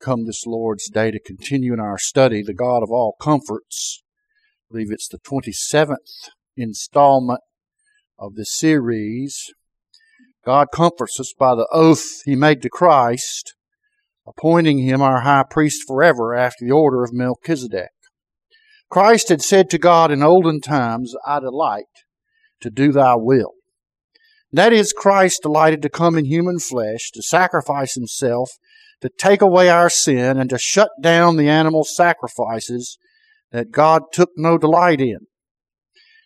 Come this Lord's Day to continue in our study, The God of All Comforts. I believe it's the 27th installment of the series. God comforts us by the oath He made to Christ, appointing Him our high priest forever after the order of Melchizedek. Christ had said to God in olden times, I delight to do thy will. That is, Christ delighted to come in human flesh, to sacrifice himself, to take away our sin, and to shut down the animal sacrifices that God took no delight in.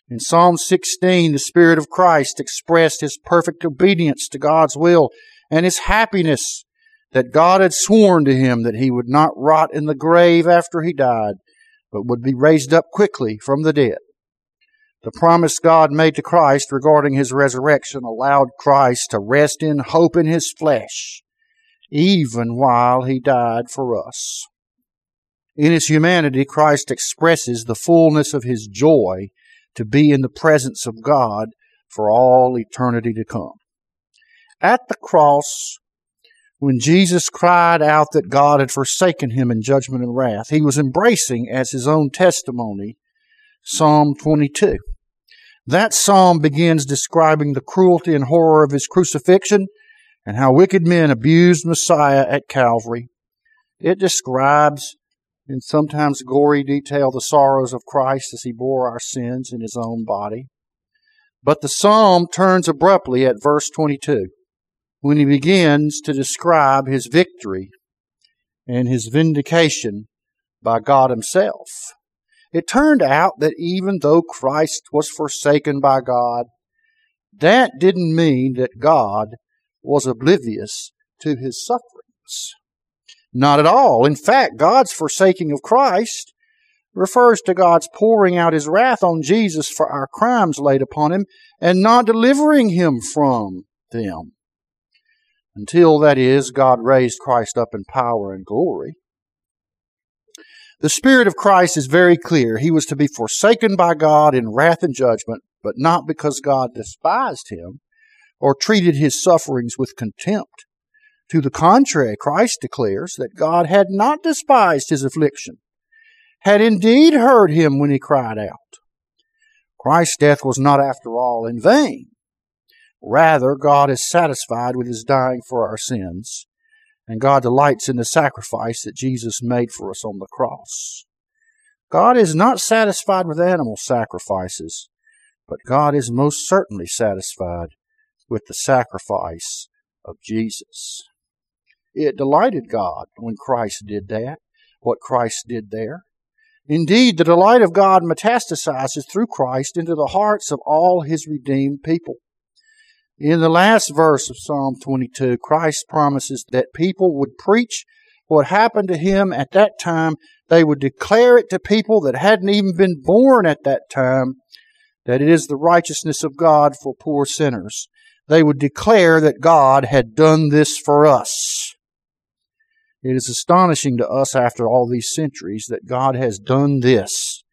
In Psalm 16, the Spirit of Christ expressed his perfect obedience to God's will and his happiness that God had sworn to him that he would not rot in the grave after he died, but would be raised up quickly from the dead. The promise God made to Christ regarding his resurrection allowed Christ to rest in hope in his flesh, even while he died for us. In his humanity, Christ expresses the fullness of his joy to be in the presence of God for all eternity to come. At the cross, when Jesus cried out that God had forsaken him in judgment and wrath, he was embracing as his own testimony Psalm 22. That psalm begins describing the cruelty and horror of his crucifixion and how wicked men abused Messiah at Calvary. It describes in sometimes gory detail the sorrows of Christ as he bore our sins in his own body. But the psalm turns abruptly at verse 22 when he begins to describe his victory and his vindication by God himself. It turned out that even though Christ was forsaken by God, that didn't mean that God was oblivious to his sufferings. Not at all. In fact, God's forsaking of Christ refers to God's pouring out his wrath on Jesus for our crimes laid upon him and not delivering him from them. Until, that is, God raised Christ up in power and glory. The Spirit of Christ is very clear. He was to be forsaken by God in wrath and judgment, but not because God despised him or treated his sufferings with contempt. To the contrary, Christ declares that God had not despised his affliction, had indeed heard him when he cried out. Christ's death was not, after all, in vain. Rather, God is satisfied with his dying for our sins and God delights in the sacrifice that Jesus made for us on the cross. God is not satisfied with animal sacrifices, but God is most certainly satisfied with the sacrifice of Jesus. It delighted God when Christ did that, what Christ did there. Indeed, the delight of God metastasizes through Christ into the hearts of all his redeemed people. In the last verse of Psalm 22, Christ promises that people would preach what happened to him at that time. They would declare it to people that hadn't even been born at that time that it is the righteousness of God for poor sinners. They would declare that God had done this for us. It is astonishing to us after all these centuries that God has done this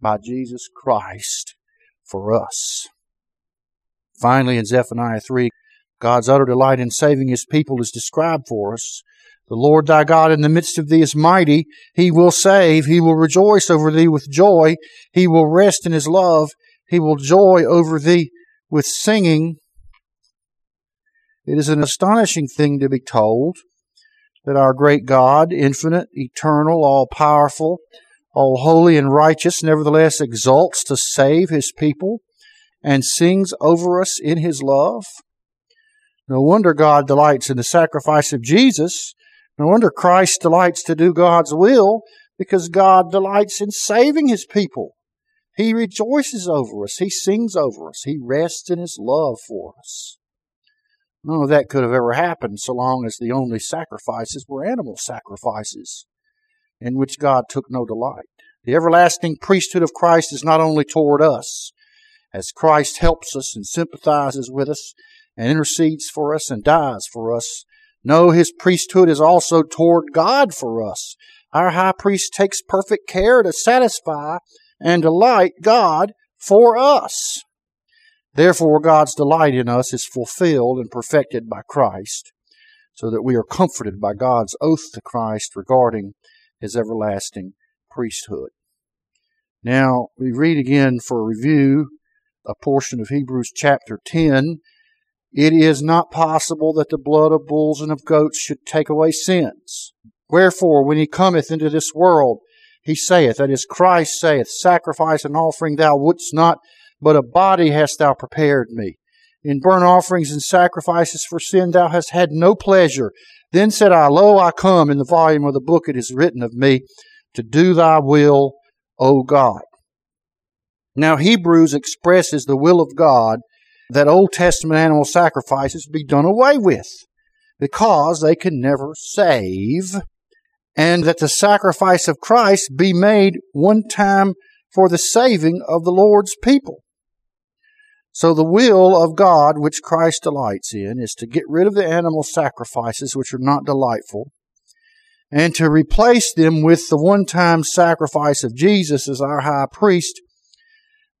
by Jesus Christ for us. Finally, in Zephaniah 3, God's utter delight in saving his people is described for us. The Lord thy God in the midst of thee is mighty. He will save. He will rejoice over thee with joy. He will rest in his love. He will joy over thee with singing. It is an astonishing thing to be told that our great God, infinite, eternal, all powerful, all holy and righteous, nevertheless exalts to save his people and sings over us in his love. No wonder God delights in the sacrifice of Jesus. No wonder Christ delights to do God's will because God delights in saving his people. He rejoices over us. He sings over us. He rests in his love for us. None of that could have ever happened so long as the only sacrifices were animal sacrifices in which God took no delight. The everlasting priesthood of Christ is not only toward us, as Christ helps us and sympathizes with us and intercedes for us and dies for us. No, his priesthood is also toward God for us. Our high priest takes perfect care to satisfy and delight God for us. Therefore, God's delight in us is fulfilled and perfected by Christ. so that we are comforted by God's oath to Christ regarding his everlasting priesthood. Now, we read again for review a portion of Hebrews chapter 10. It is not possible that the blood of bulls and of goats should take away sins. Wherefore, when he cometh into this world, he saith, that is, Christ saith, Sacrifice and offering thou wouldst not, but a body hast thou prepared me. In burnt offerings and sacrifices for sin thou hast had no pleasure. Then said I, Lo, I come, in the volume of the book it is written of me, to do thy will, O God. Now Hebrews expresses the will of God that Old Testament animal sacrifices be done away with because they can never save and that the sacrifice of Christ be made one time for the saving of the Lord's people. So the will of God, which Christ delights in, is to get rid of the animal sacrifices which are not delightful and to replace them with the one-time sacrifice of Jesus as our high priest,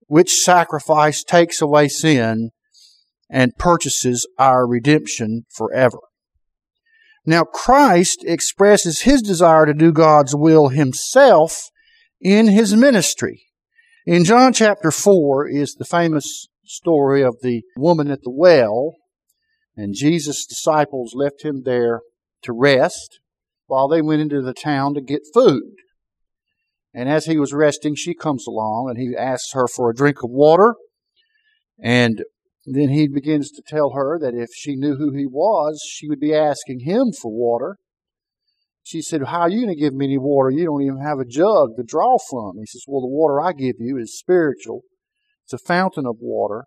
which sacrifice takes away sin and purchases our redemption forever. Now Christ expresses his desire to do God's will himself in his ministry. In John chapter 4 is the famous story of the woman at the well, and Jesus' disciples left him there to rest while they went into the town to get food. And as he was resting, she comes along and he asks her for a drink of water. And then he begins to tell her that if she knew who he was, she would be asking him for water. She said, How are you going to give me any water? You don't even have a jug to draw from. He says, Well, the water I give you is spiritual. It's a fountain of water.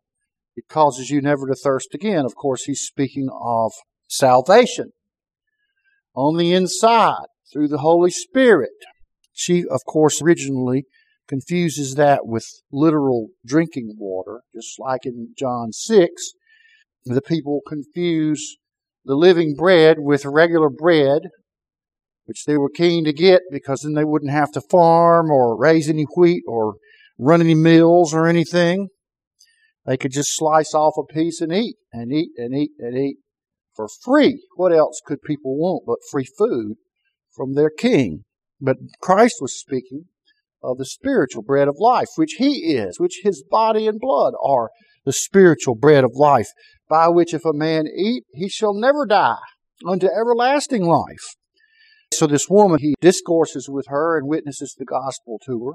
It causes you never to thirst again. Of course, he's speaking of salvation on the inside through the Holy Spirit. She, of course, originally confuses that with literal drinking water, just like in John 6. The people confuse the living bread with regular bread, which they were keen to get because then they wouldn't have to farm or raise any wheat or run any mills or anything. They could just slice off a piece and eat and eat and eat and eat for free. What else could people want but free food from their king? But Christ was speaking of the spiritual bread of life, which he is, which his body and blood are the spiritual bread of life, by which if a man eat, he shall never die unto everlasting life. So this woman, he discourses with her and witnesses the gospel to her.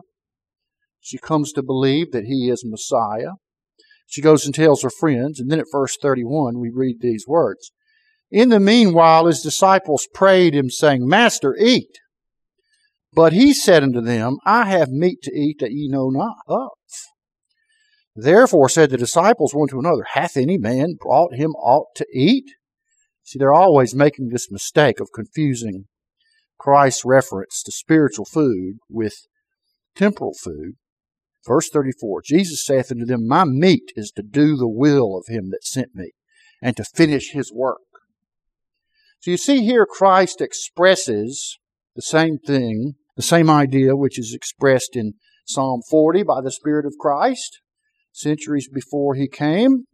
She comes to believe that he is Messiah. She goes and tells her friends, and then at verse 31 we read these words. In the meanwhile his disciples prayed him, saying, Master, eat. But he said unto them, I have meat to eat that ye know not of. Therefore said the disciples one to another, Hath any man brought him aught to eat? See, they're always making this mistake of confusing Christ's reference to spiritual food with temporal food. Verse 34 Jesus saith unto them, My meat is to do the will of him that sent me, and to finish his work. So you see here, Christ expresses the same thing, the same idea which is expressed in Psalm 40 by the Spirit of Christ, centuries before he came,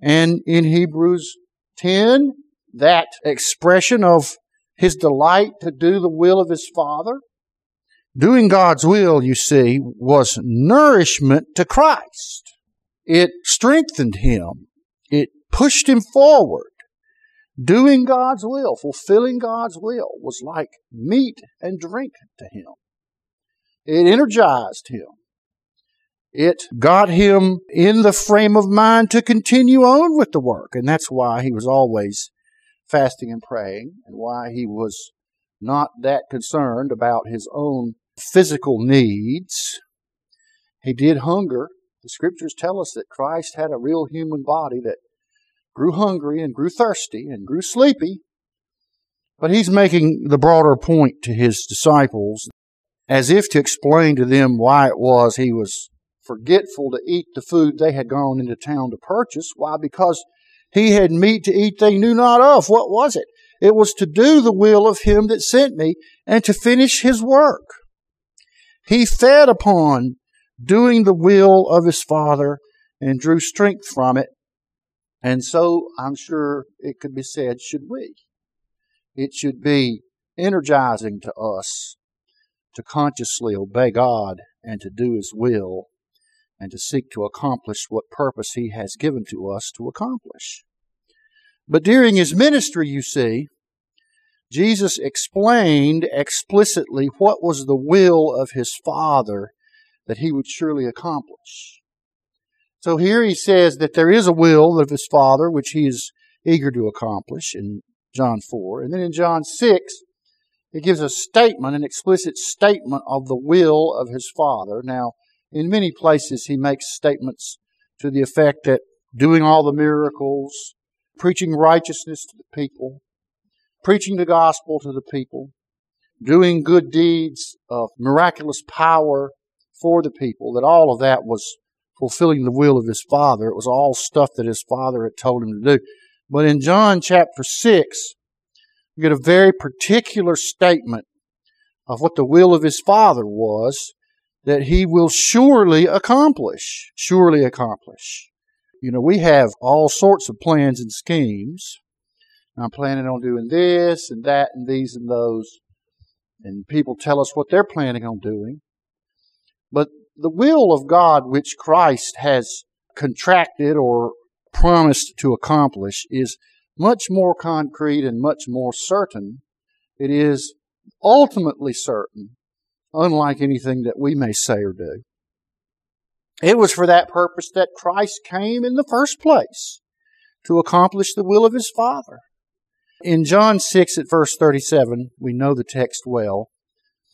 and in Hebrews 10, that expression of his delight to do the will of his Father. Doing God's will, you see, was nourishment to Christ. It strengthened him. It pushed him forward. Doing God's will, fulfilling God's will was like meat and drink to him. It energized him. It got him in the frame of mind to continue on with the work. And that's why he was always fasting and praying and why he was not that concerned about his own physical needs. He did hunger. The scriptures tell us that Christ had a real human body that grew hungry and grew thirsty and grew sleepy. But he's making the broader point to his disciples as if to explain to them why it was he was forgetful to eat the food they had gone into town to purchase. Why? Because he had meat to eat they knew not of. What was it? It was to do the will of him that sent me and to finish his work. He fed upon doing the will of his Father and drew strength from it. And so I'm sure it could be said, should we? it should be energizing to us to consciously obey God and to do His will and to seek to accomplish what purpose He has given to us to accomplish. But during His ministry, you see, Jesus explained explicitly what was the will of His Father that He would surely accomplish. So here He says that there is a will of His Father which He is eager to accomplish in John 4. And then in John 6, it gives a statement, an explicit statement of the will of his Father. Now, in many places, he makes statements to the effect that doing all the miracles, preaching righteousness to the people, preaching the gospel to the people, doing good deeds of miraculous power for the people, that all of that was fulfilling the will of his Father. It was all stuff that his Father had told him to do. But in John chapter 6, we get a very particular statement of what the will of his Father was that he will surely accomplish. Surely accomplish. You know, we have all sorts of plans and schemes. I'm planning on doing this and that and these and those. And people tell us what they're planning on doing. But the will of God, which Christ has contracted or promised to accomplish is much more concrete and much more certain. It is ultimately certain, unlike anything that we may say or do. It was for that purpose that Christ came in the first place, to accomplish the will of his Father. In John 6 at verse 37, we know the text well.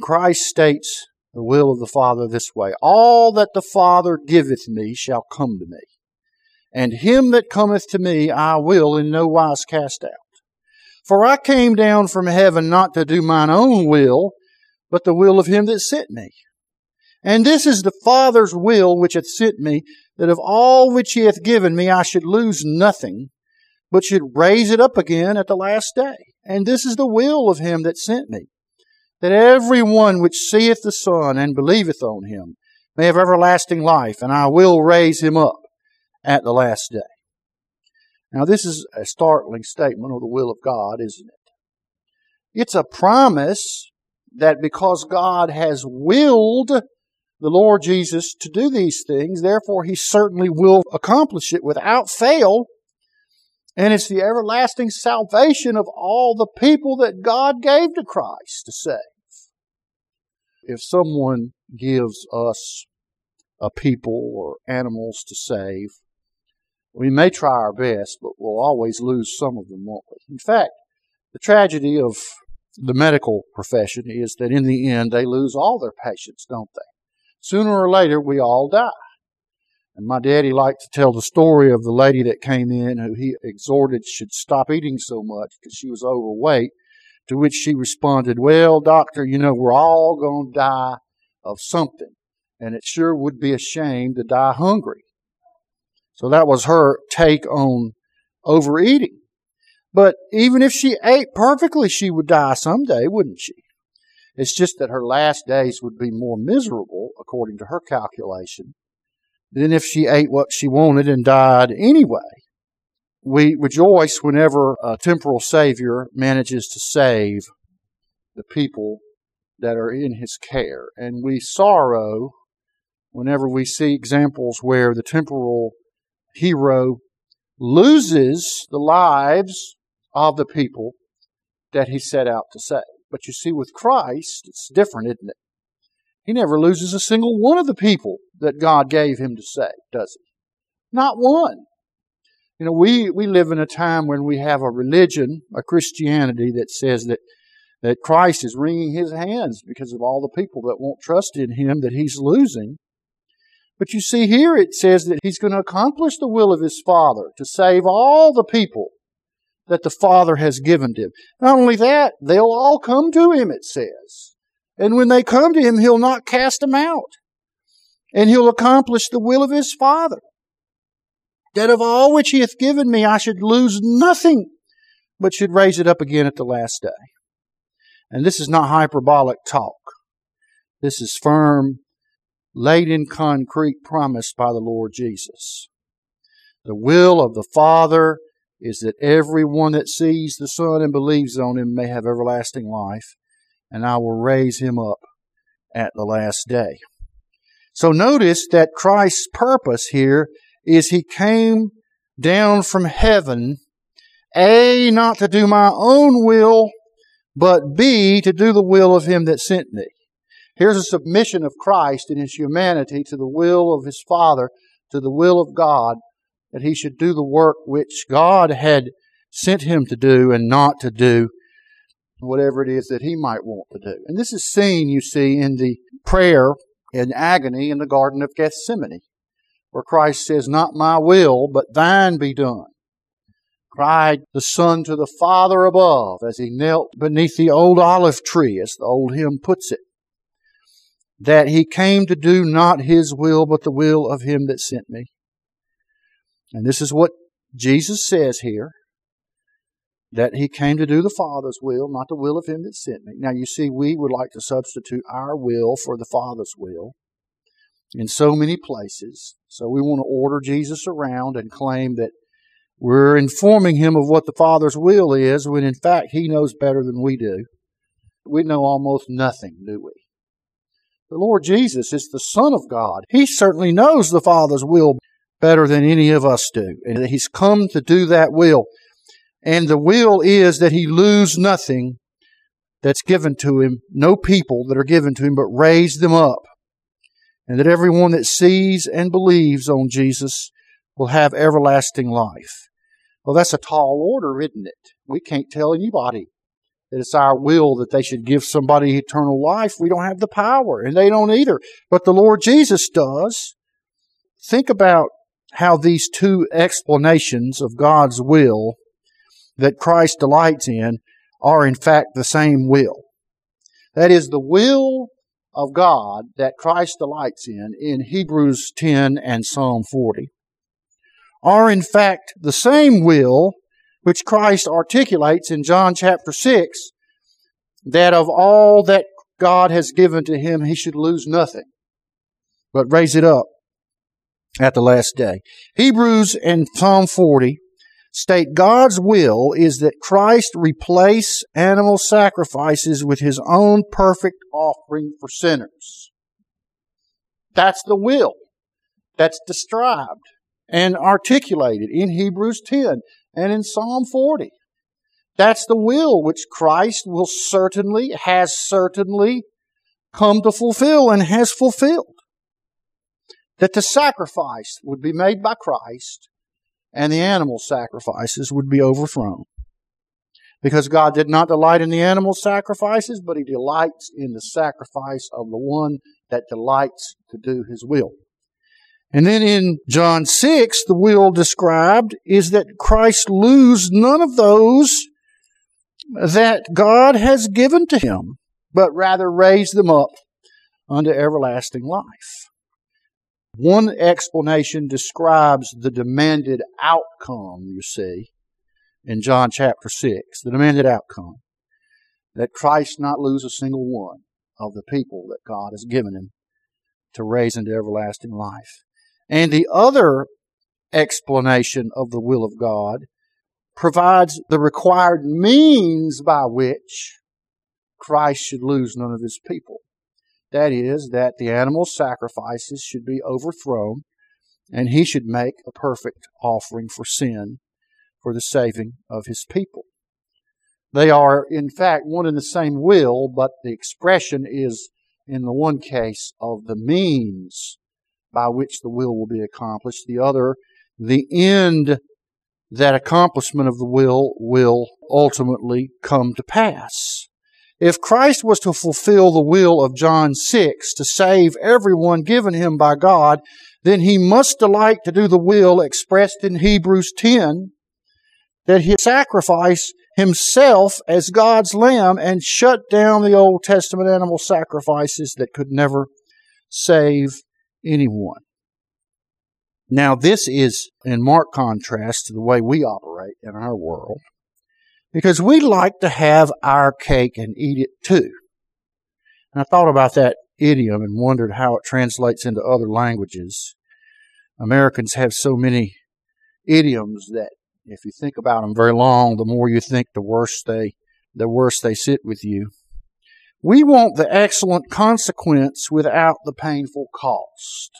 Christ states the will of the Father this way All that the Father giveth me shall come to me and him that cometh to me I will in no wise cast out. For I came down from heaven not to do mine own will, but the will of him that sent me. And this is the Father's will which hath sent me, that of all which he hath given me I should lose nothing, but should raise it up again at the last day. And this is the will of him that sent me, that every one which seeth the Son and believeth on him may have everlasting life, and I will raise him up at the last day. Now, this is a startling statement of the will of God, isn't it? It's a promise that because God has willed the Lord Jesus to do these things, therefore He certainly will accomplish it without fail. And it's the everlasting salvation of all the people that God gave to Christ to save. If someone gives us a people or animals to save, we may try our best, but we'll always lose some of them, won't we? In fact, the tragedy of the medical profession is that in the end they lose all their patients, don't they? Sooner or later we all die. And my daddy liked to tell the story of the lady that came in who he exhorted should stop eating so much because she was overweight. To which she responded, Well, doctor, you know, we're all going to die of something. And it sure would be a shame to die hungry. So that was her take on overeating. But even if she ate perfectly, she would die someday, wouldn't she? It's just that her last days would be more miserable, according to her calculation, than if she ate what she wanted and died anyway. We rejoice whenever a temporal Savior manages to save the people that are in His care. And we sorrow whenever we see examples where the temporal hero loses the lives of the people that he set out to save. But you see, with Christ, it's different, isn't it? He never loses a single one of the people that God gave him to save, does he? Not one. You know, we, we live in a time when we have a religion, a Christianity that says that, that Christ is wringing his hands because of all the people that won't trust in him that he's losing. But you see here it says that he's going to accomplish the will of his Father to save all the people that the Father has given to him. Not only that, they'll all come to him, it says. And when they come to him, he'll not cast them out. And he'll accomplish the will of his Father. That of all which he hath given me, I should lose nothing, but should raise it up again at the last day. And this is not hyperbolic talk. This is firm laid in concrete promise by the Lord Jesus. The will of the Father is that everyone that sees the Son and believes on him may have everlasting life, and I will raise him up at the last day. So notice that Christ's purpose here is he came down from heaven, A, not to do my own will, but B, to do the will of him that sent me. Here's a submission of Christ in his humanity to the will of his Father, to the will of God, that he should do the work which God had sent him to do and not to do whatever it is that he might want to do. And this is seen, you see, in the prayer in agony in the Garden of Gethsemane, where Christ says, Not my will, but thine be done. Cried the Son to the Father above as he knelt beneath the old olive tree, as the old hymn puts it, that he came to do not his will, but the will of him that sent me. And this is what Jesus says here that he came to do the Father's will, not the will of him that sent me. Now, you see, we would like to substitute our will for the Father's will in so many places. So we want to order Jesus around and claim that we're informing him of what the Father's will is, when in fact he knows better than we do. We know almost nothing, do we? The Lord Jesus is the Son of God. He certainly knows the Father's will better than any of us do. And He's come to do that will. And the will is that he lose nothing that's given to him, no people that are given to him, but raise them up. And that everyone that sees and believes on Jesus will have everlasting life. Well, that's a tall order, isn't it? We can't tell anybody that it's our will that they should give somebody eternal life. We don't have the power, and they don't either. But the Lord Jesus does. Think about how these two explanations of God's will that Christ delights in are in fact the same will. That is the will of God that Christ delights in in Hebrews 10 and Psalm 40 are in fact the same will which Christ articulates in John chapter 6 that of all that God has given to him he should lose nothing but raise it up at the last day. Hebrews and Psalm 40 state God's will is that Christ replace animal sacrifices with his own perfect offering for sinners. That's the will that's described and articulated in Hebrews 10 and in Psalm 40. That's the will which Christ will certainly, has certainly come to fulfill and has fulfilled. That the sacrifice would be made by Christ and the animal sacrifices would be overthrown. Because God did not delight in the animal sacrifices, but He delights in the sacrifice of the one that delights to do His will. And then in John 6, the will described is that Christ lose none of those that God has given to Him, but rather raise them up unto everlasting life. One explanation describes the demanded outcome, you see, in John chapter 6. The demanded outcome. That Christ not lose a single one of the people that God has given him to raise into everlasting life. And the other explanation of the will of God provides the required means by which Christ should lose none of his people. That is, that the animal sacrifices should be overthrown and he should make a perfect offering for sin for the saving of his people. They are, in fact, one and the same will, but the expression is, in the one case, of the means by which the will will be accomplished. The other, the end that accomplishment of the will will ultimately come to pass. If Christ was to fulfill the will of John 6 to save everyone given him by God, then he must delight to do the will expressed in Hebrews 10 that he sacrifice himself as God's lamb and shut down the Old Testament animal sacrifices that could never save anyone. Now, this is in marked contrast to the way we operate in our world because we like to have our cake and eat it too. And I thought about that idiom and wondered how it translates into other languages. Americans have so many idioms that If you think about them very long, the more you think, the worse they, the worse they sit with you. We want the excellent consequence without the painful cost.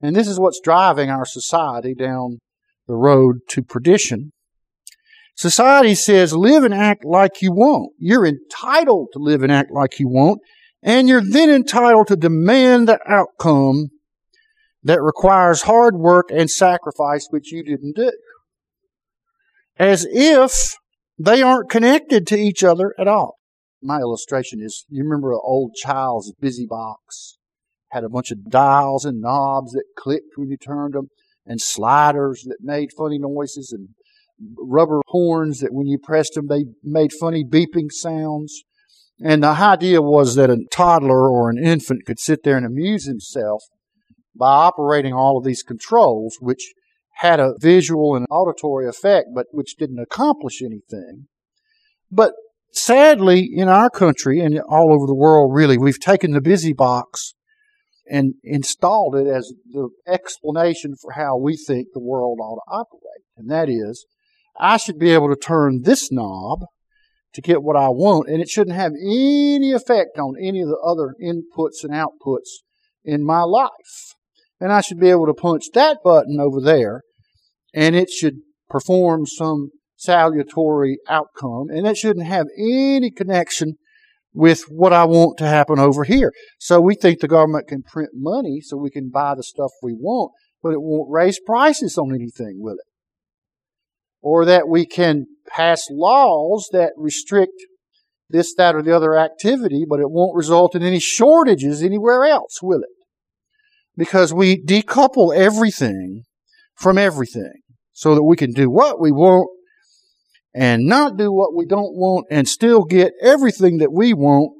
And this is what's driving our society down the road to perdition. Society says live and act like you want. You're entitled to live and act like you want, and you're then entitled to demand the outcome that requires hard work and sacrifice which you didn't do. As if they aren't connected to each other at all. My illustration is you remember an old child's busy box? Had a bunch of dials and knobs that clicked when you turned them, and sliders that made funny noises, and rubber horns that when you pressed them, they made funny beeping sounds. And the idea was that a toddler or an infant could sit there and amuse himself by operating all of these controls, which had a visual and auditory effect, but which didn't accomplish anything. But sadly, in our country and all over the world, really, we've taken the busy box and installed it as the explanation for how we think the world ought to operate. And that is, I should be able to turn this knob to get what I want, and it shouldn't have any effect on any of the other inputs and outputs in my life. And I should be able to punch that button over there, and it should perform some salutary outcome, and it shouldn't have any connection with what I want to happen over here. So we think the government can print money so we can buy the stuff we want, but it won't raise prices on anything, will it? Or that we can pass laws that restrict this, that, or the other activity, but it won't result in any shortages anywhere else, will it? Because we decouple everything from everything so that we can do what we want and not do what we don't want and still get everything that we want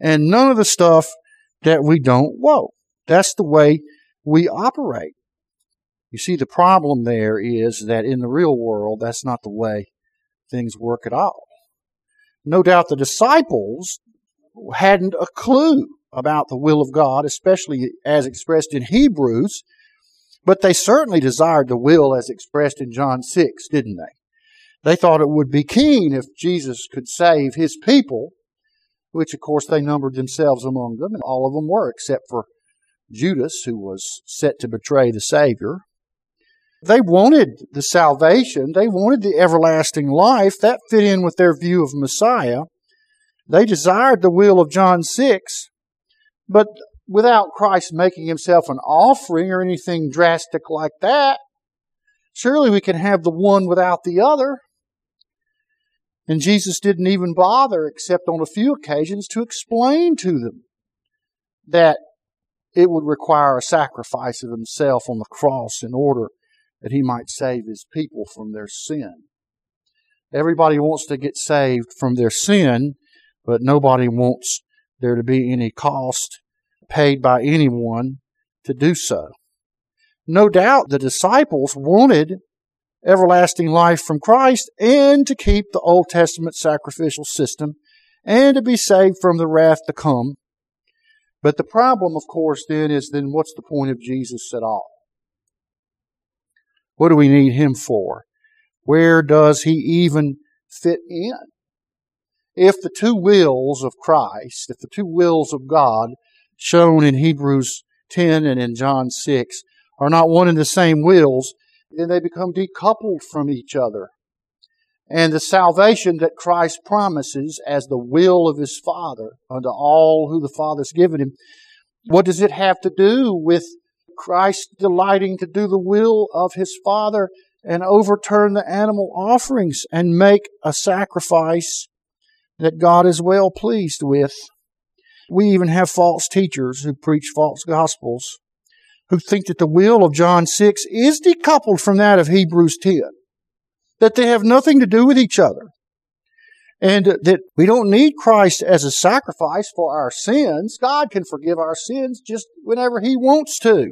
and none of the stuff that we don't want. That's the way we operate. You see, the problem there is that in the real world, that's not the way things work at all. No doubt the disciples hadn't a clue about the will of God, especially as expressed in Hebrews, but they certainly desired the will as expressed in John 6, didn't they? They thought it would be keen if Jesus could save his people, which of course they numbered themselves among them, and all of them were, except for Judas, who was set to betray the Savior. They wanted the salvation, they wanted the everlasting life. That fit in with their view of Messiah. They desired the will of John 6, but without Christ making himself an offering or anything drastic like that, surely we can have the one without the other. And Jesus didn't even bother, except on a few occasions, to explain to them that it would require a sacrifice of himself on the cross in order that he might save his people from their sin. Everybody wants to get saved from their sin, but nobody wants there to be any cost paid by anyone to do so. No doubt the disciples wanted everlasting life from Christ and to keep the Old Testament sacrificial system and to be saved from the wrath to come. But the problem, of course, then is then what's the point of Jesus at all? What do we need him for? Where does he even fit in? If the two wills of Christ, if the two wills of God shown in Hebrews 10 and in John 6 are not one and the same wills, then they become decoupled from each other. And the salvation that Christ promises as the will of his Father unto all who the Father has given him, what does it have to do with Christ delighting to do the will of his Father and overturn the animal offerings and make a sacrifice that God is well pleased with? We even have false teachers who preach false gospels who think that the will of John 6 is decoupled from that of Hebrews 10, that they have nothing to do with each other, and that we don't need Christ as a sacrifice for our sins. God can forgive our sins just whenever He wants to.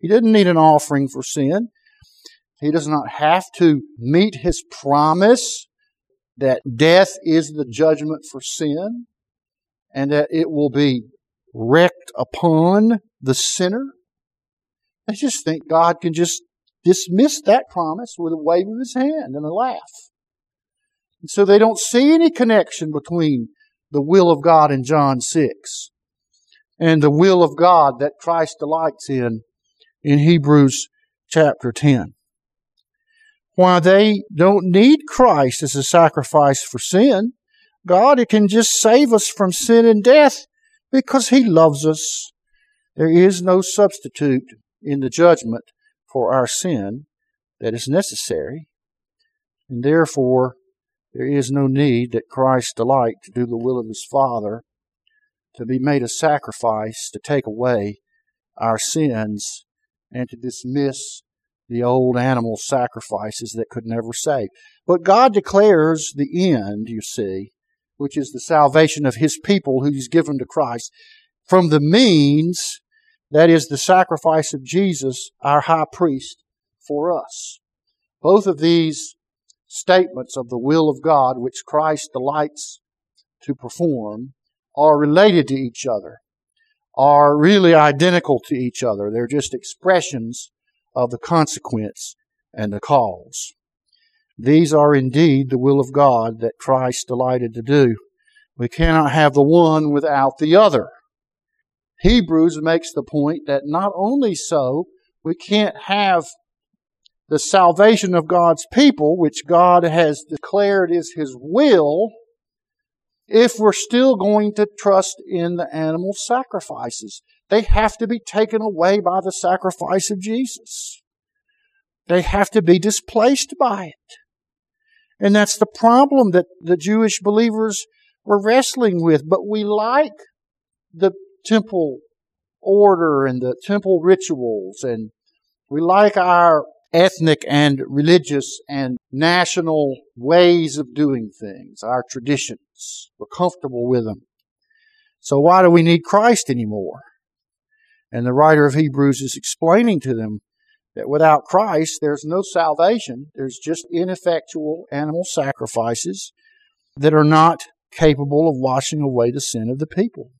He doesn't need an offering for sin. He does not have to meet His promise that death is the judgment for sin and that it will be wreaked upon the sinner. I just think God can just dismiss that promise with a wave of his hand and a laugh. And so they don't see any connection between the will of God in John 6 and the will of God that Christ delights in in Hebrews chapter 10. Why they don't need Christ as a sacrifice for sin. God can just save us from sin and death because He loves us. There is no substitute in the judgment for our sin that is necessary, and therefore there is no need that Christ delight to do the will of His Father, to be made a sacrifice to take away our sins, and to dismiss the old animal sacrifices that could never save. But God declares the end, you see, which is the salvation of His people who He's given to Christ, from the means that is the sacrifice of Jesus, our high priest, for us. Both of these statements of the will of God, which Christ delights to perform, are related to each other, are really identical to each other. They're just expressions of the consequence and the cause. These are indeed the will of God that Christ delighted to do. We cannot have the one without the other. Hebrews makes the point that not only so, we can't have the salvation of God's people, which God has declared is His will, if we're still going to trust in the animal sacrifices. They have to be taken away by the sacrifice of Jesus. They have to be displaced by it. And that's the problem that the Jewish believers were wrestling with. But we like the temple order and the temple rituals and we like our ethnic and religious and national ways of doing things, our traditions. We're comfortable with them. So why do we need Christ anymore? And the writer of Hebrews is explaining to them that without Christ, there's no salvation. There's just ineffectual animal sacrifices that are not capable of washing away the sin of the people.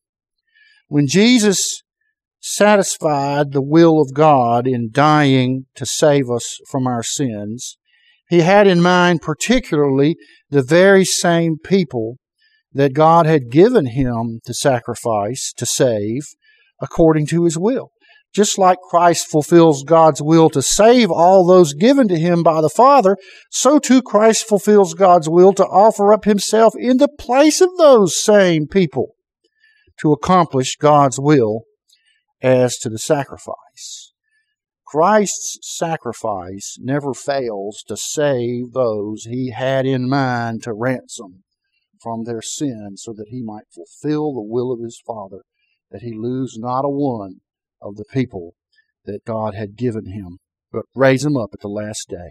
When Jesus satisfied the will of God in dying to save us from our sins, he had in mind particularly the very same people that God had given him to sacrifice to save according to his will. Just like Christ fulfills God's will to save all those given to him by the Father, so too Christ fulfills God's will to offer up himself in the place of those same people to accomplish God's will as to the sacrifice. Christ's sacrifice never fails to save those he had in mind to ransom from their sin so that he might fulfill the will of his Father, that he lose not a one of the people that God had given him, but raise them up at the last day.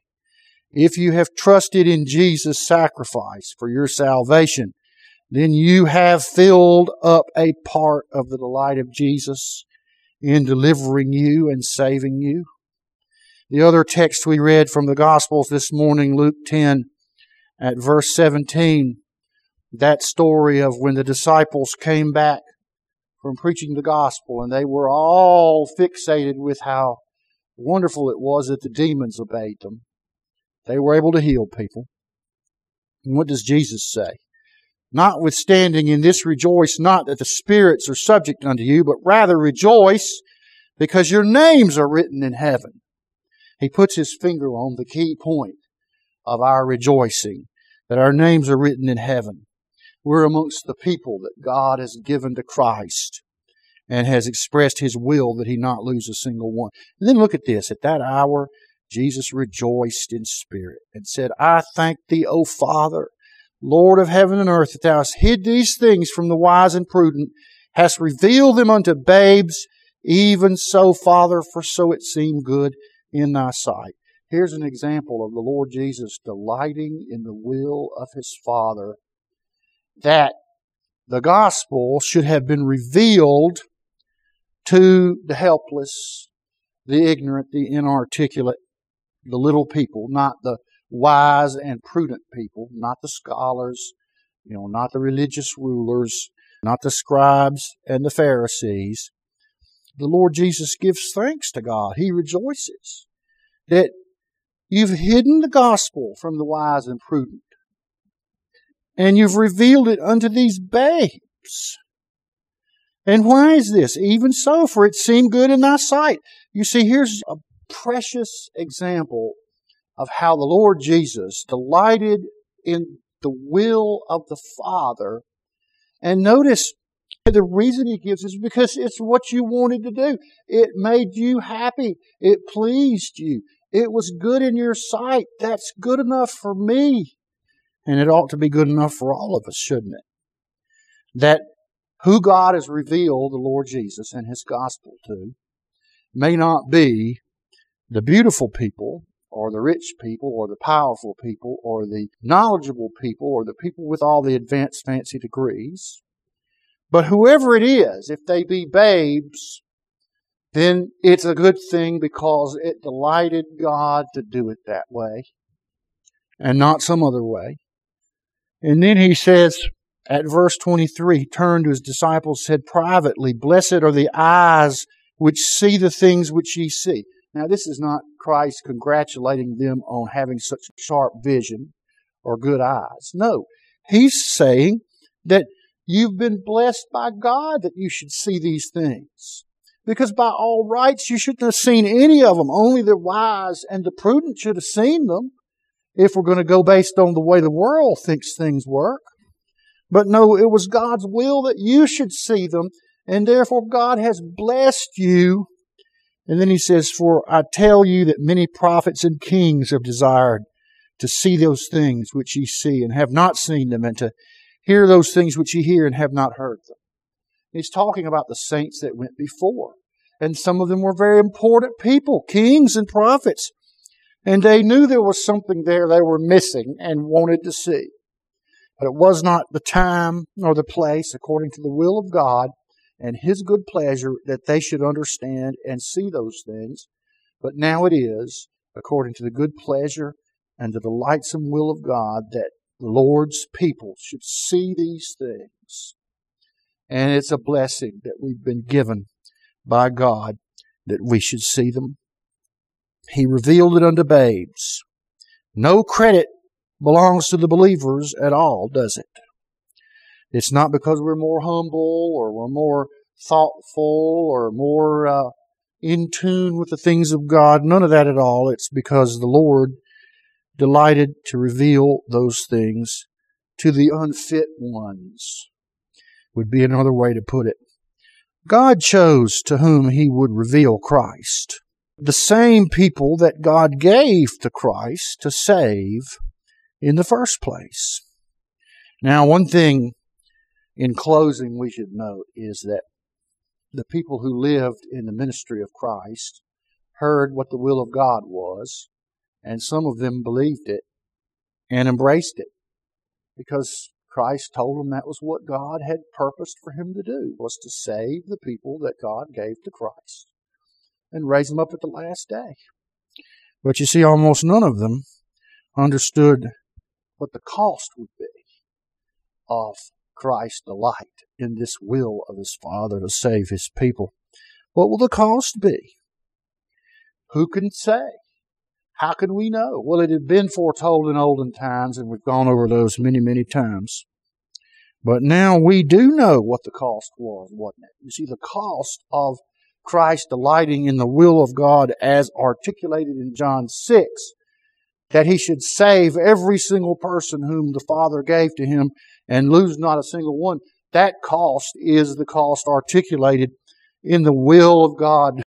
If you have trusted in Jesus' sacrifice for your salvation, then you have filled up a part of the delight of Jesus in delivering you and saving you. The other text we read from the Gospels this morning, Luke 10, at verse 17, that story of when the disciples came back from preaching the gospel and they were all fixated with how wonderful it was that the demons obeyed them. They were able to heal people. And what does Jesus say? Notwithstanding in this rejoice not that the spirits are subject unto you, but rather rejoice because your names are written in heaven. He puts his finger on the key point of our rejoicing, that our names are written in heaven. We're amongst the people that God has given to Christ and has expressed his will that he not lose a single one. And then look at this. At that hour, Jesus rejoiced in spirit and said, I thank thee, O Father, Lord of heaven and earth, that thou hast hid these things from the wise and prudent, hast revealed them unto babes, even so, Father, for so it seemed good in thy sight. Here's an example of the Lord Jesus delighting in the will of his Father, that the gospel should have been revealed to the helpless, the ignorant, the inarticulate, the little people, not the wise and prudent people, not the scholars, you know, not the religious rulers, not the scribes and the Pharisees. The Lord Jesus gives thanks to God. He rejoices that You've hidden the gospel from the wise and prudent, and you've revealed it unto these babes. And why is this? Even so, for it seemed good in thy sight. You see, here's a precious example of how the Lord Jesus delighted in the will of the Father. And notice the reason he gives is because it's what you wanted to do. It made you happy. It pleased you. It was good in your sight. That's good enough for me. And it ought to be good enough for all of us, shouldn't it? That who God has revealed the Lord Jesus and His gospel to may not be the beautiful people or the rich people or the powerful people or the knowledgeable people or the people with all the advanced fancy degrees. But whoever it is, if they be babes, then it's a good thing because it delighted God to do it that way and not some other way. And then he says at verse 23, turned to his disciples, said privately, Blessed are the eyes which see the things which ye see. Now, this is not Christ congratulating them on having such sharp vision or good eyes. No, he's saying that you've been blessed by God that you should see these things. Because by all rights, you shouldn't have seen any of them. Only the wise and the prudent should have seen them if we're going to go based on the way the world thinks things work. But no, it was God's will that you should see them, and therefore God has blessed you and then he says, For I tell you that many prophets and kings have desired to see those things which ye see and have not seen them, and to hear those things which ye hear and have not heard them. He's talking about the saints that went before. And some of them were very important people, kings and prophets. And they knew there was something there they were missing and wanted to see. But it was not the time nor the place according to the will of God and His good pleasure that they should understand and see those things. But now it is, according to the good pleasure and the delightsome will of God, that the Lord's people should see these things. And it's a blessing that we've been given by God that we should see them. He revealed it unto babes. No credit belongs to the believers at all, does it? It's not because we're more humble or we're more thoughtful or more uh, in tune with the things of God. None of that at all. It's because the Lord delighted to reveal those things to the unfit ones, would be another way to put it. God chose to whom he would reveal Christ. The same people that God gave to Christ to save in the first place. Now, one thing in closing we should note is that the people who lived in the ministry of Christ heard what the will of God was, and some of them believed it and embraced it because Christ told them that was what God had purposed for him to do was to save the people that God gave to Christ and raise them up at the last day. But you see, almost none of them understood what the cost would be of Christ's delight in this will of his Father to save his people. What will the cost be? Who can say? How can we know? Well, it had been foretold in olden times, and we've gone over those many, many times. But now we do know what the cost was, wasn't it? You see, the cost of Christ delighting in the will of God as articulated in John 6, that he should save every single person whom the Father gave to him and lose not a single one. That cost is the cost articulated in the will of God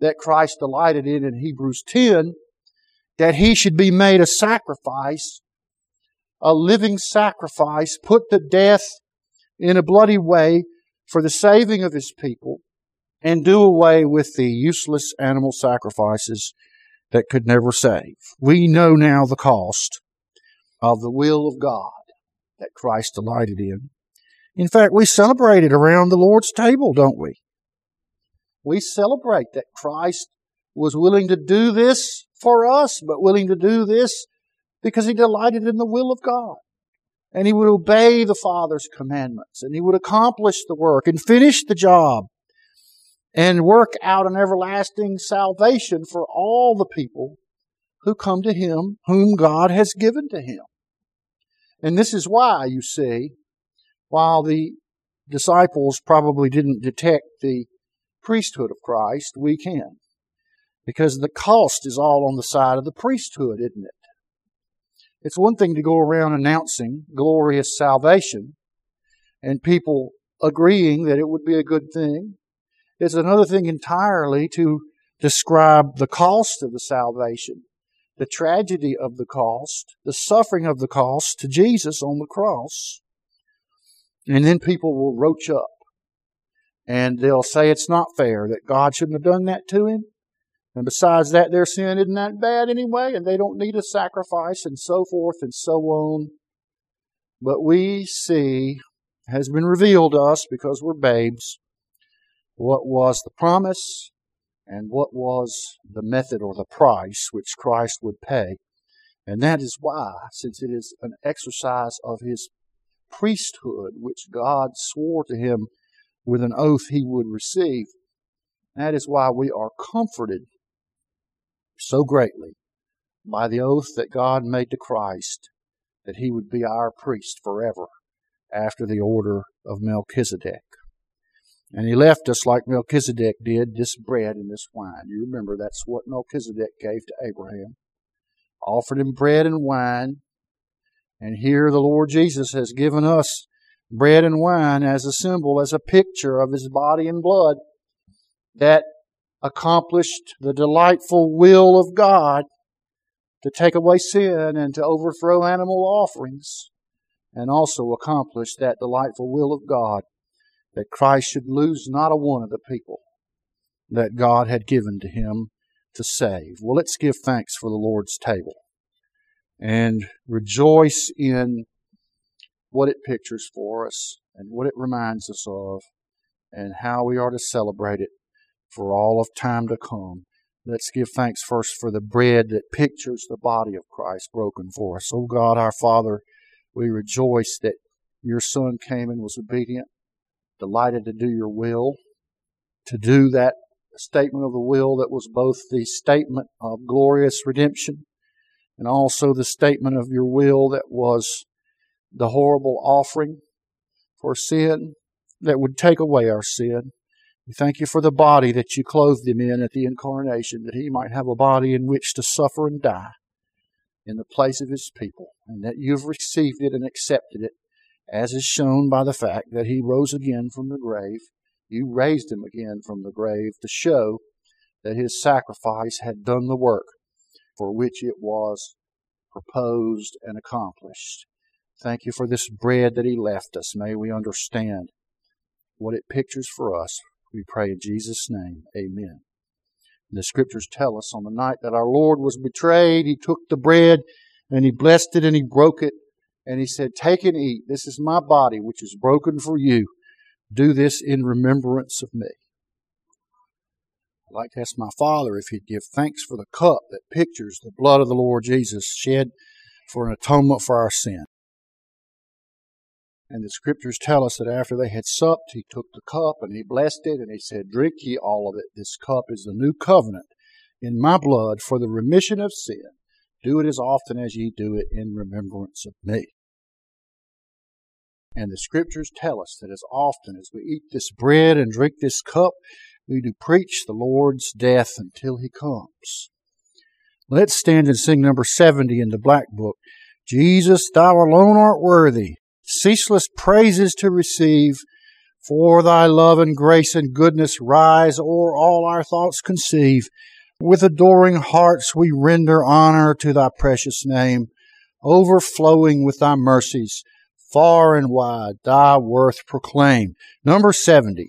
that Christ delighted in in Hebrews 10, that he should be made a sacrifice, a living sacrifice, put to death in a bloody way for the saving of his people, and do away with the useless animal sacrifices that could never save. We know now the cost of the will of God that Christ delighted in. In fact, we celebrate it around the Lord's table, don't we? We celebrate that Christ was willing to do this for us, but willing to do this because he delighted in the will of God. And he would obey the Father's commandments, and he would accomplish the work and finish the job and work out an everlasting salvation for all the people who come to him whom God has given to him. And this is why, you see, while the disciples probably didn't detect the priesthood of Christ, we can. Because the cost is all on the side of the priesthood, isn't it? It's one thing to go around announcing glorious salvation and people agreeing that it would be a good thing. It's another thing entirely to describe the cost of the salvation, the tragedy of the cost, the suffering of the cost to Jesus on the cross. And then people will roach up and they'll say it's not fair that God shouldn't have done that to him. And besides that, their sin isn't that bad anyway, and they don't need a sacrifice, and so forth and so on. But we see, has been revealed to us because we're babes, what was the promise and what was the method or the price which Christ would pay. And that is why, since it is an exercise of his priesthood, which God swore to him with an oath he would receive, that is why we are comforted so greatly by the oath that God made to Christ that he would be our priest forever after the order of Melchizedek. And he left us like Melchizedek did this bread and this wine. You remember that's what Melchizedek gave to Abraham. Offered him bread and wine. And here the Lord Jesus has given us bread and wine as a symbol, as a picture of his body and blood that accomplished the delightful will of God to take away sin and to overthrow animal offerings, and also accomplished that delightful will of God that Christ should lose not a one of the people that God had given to him to save. Well, let's give thanks for the Lord's table and rejoice in what it pictures for us and what it reminds us of and how we are to celebrate it for all of time to come. Let's give thanks first for the bread that pictures the body of Christ broken for us. Oh God, our Father, we rejoice that your Son came and was obedient, delighted to do your will, to do that statement of the will that was both the statement of glorious redemption and also the statement of your will that was the horrible offering for sin that would take away our sin. We thank you for the body that you clothed him in at the incarnation, that he might have a body in which to suffer and die in the place of his people, and that you've received it and accepted it, as is shown by the fact that he rose again from the grave. You raised him again from the grave to show that his sacrifice had done the work for which it was proposed and accomplished. Thank you for this bread that he left us. May we understand what it pictures for us we pray in Jesus' name. Amen. The scriptures tell us on the night that our Lord was betrayed, he took the bread and he blessed it and he broke it and he said, Take and eat. This is my body, which is broken for you. Do this in remembrance of me. I'd like to ask my Father if he'd give thanks for the cup that pictures the blood of the Lord Jesus shed for an atonement for our sin. And the scriptures tell us that after they had supped, he took the cup and he blessed it and he said, Drink ye all of it. This cup is the new covenant in my blood for the remission of sin. Do it as often as ye do it in remembrance of me. And the scriptures tell us that as often as we eat this bread and drink this cup, we do preach the Lord's death until he comes. Let's stand and sing number 70 in the Black Book. Jesus, thou alone art worthy ceaseless praises to receive. For thy love and grace and goodness rise o'er all our thoughts conceive. With adoring hearts we render honor to thy precious name, overflowing with thy mercies, far and wide thy worth proclaim. Number 70.